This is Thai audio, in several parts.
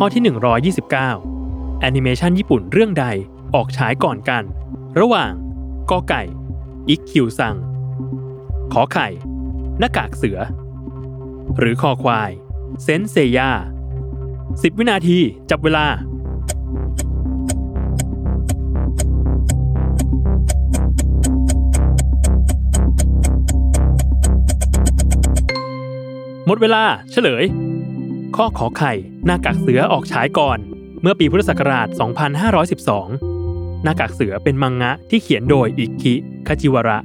ข้อที่ 129แอนิเมชันญี่ปุ่นเรื่องใดออกฉายก่อนกัน ระหว่างกอไก่อิกคิวซัง ขอไข่ หน้ากากเสือ หรือคอควาย เซนต์เซย่า10วินาทีจับเวลา หมดเวลาเฉลย ข้อขอไข่หน้ากากเสือออกฉายก่อน เมื่อปีพุทธศักราช 2512 หน้ากากเสือเป็นมังงะที่เขียนโดยอิคิคาจิวาระ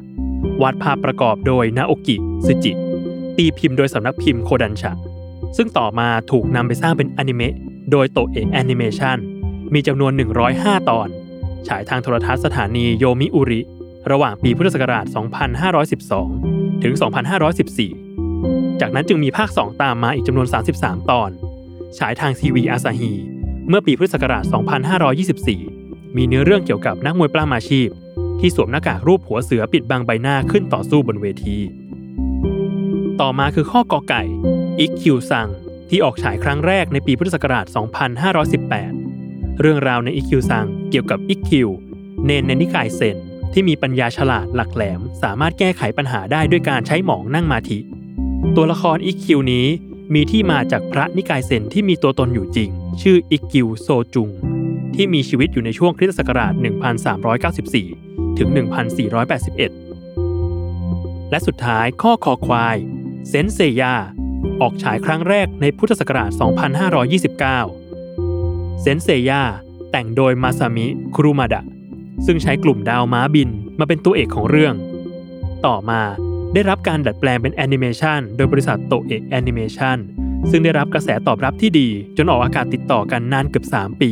วาดภาพประกอบโดยนาโอกิซึจิ ตีพิมพ์โดยสำนักพิมพ์โคดันชะ ซึ่งต่อมาถูกนำไปสร้างเป็นอนิเมะโดยโตเอะแอนิเมชันมีจำนวน 105 ตอน ฉายทางโทรทัศน์สถานีโยมิอุริ ระหว่างปีพุทธศักราช 2512 ถึง 2514 จากนั้นจึงมีภาค 2 ตามมาอีกจำนวน 33 ตอน ฉายทางทีวีอาซาฮีเมื่อปีพุทธศักราช 2524 มีเนื้อเรื่องเกี่ยวกับนักมวยปล้ำอาชีพ ที่สวมหน้ากากรูปหัวเสือปิดบังใบหน้าขึ้นต่อสู้บนเวที ต่อมาคือข้อกอไก่อิกคิวซังที่ออกฉายครั้งแรกในปีพุทธศักราช 2518 เรื่องราวในอิกคิวซังเกี่ยวกับอิกคิวเนนในนิกายเซนที่มีปัญญาฉลาดหลักแหลม สามารถแก้ไขปัญหาได้ด้วยการใช้หมองนั่งมาธิ ตัวละครอิกคิวนี้มีที่มาจากพระนิกายเซนที่มีตัวตนอยู่จริง ชื่ออิกคิวโซจุง ที่มีชีวิตอยู่ในช่วงคริสตศักราช 1394 ถึง 1481 และสุดท้ายข้อคอควายเซนเซยาออกฉายครั้งแรกในพุทธศักราช 2529 เซนต์เซย่าแต่งโดยมาซามิคุรุมาดะ ซึ่งใช้กลุ่มดาวม้าบินมาเป็นตัวเอกของเรื่อง ต่อมา ได้รับการดัดแปลงเป็นแอนิเมชันโดยบริษัทโตเอะแอนิเมชันซึ่งได้รับกระแสตอบรับที่ดี จนออกอากาศติดต่อกันนานเกือบ 3 ปี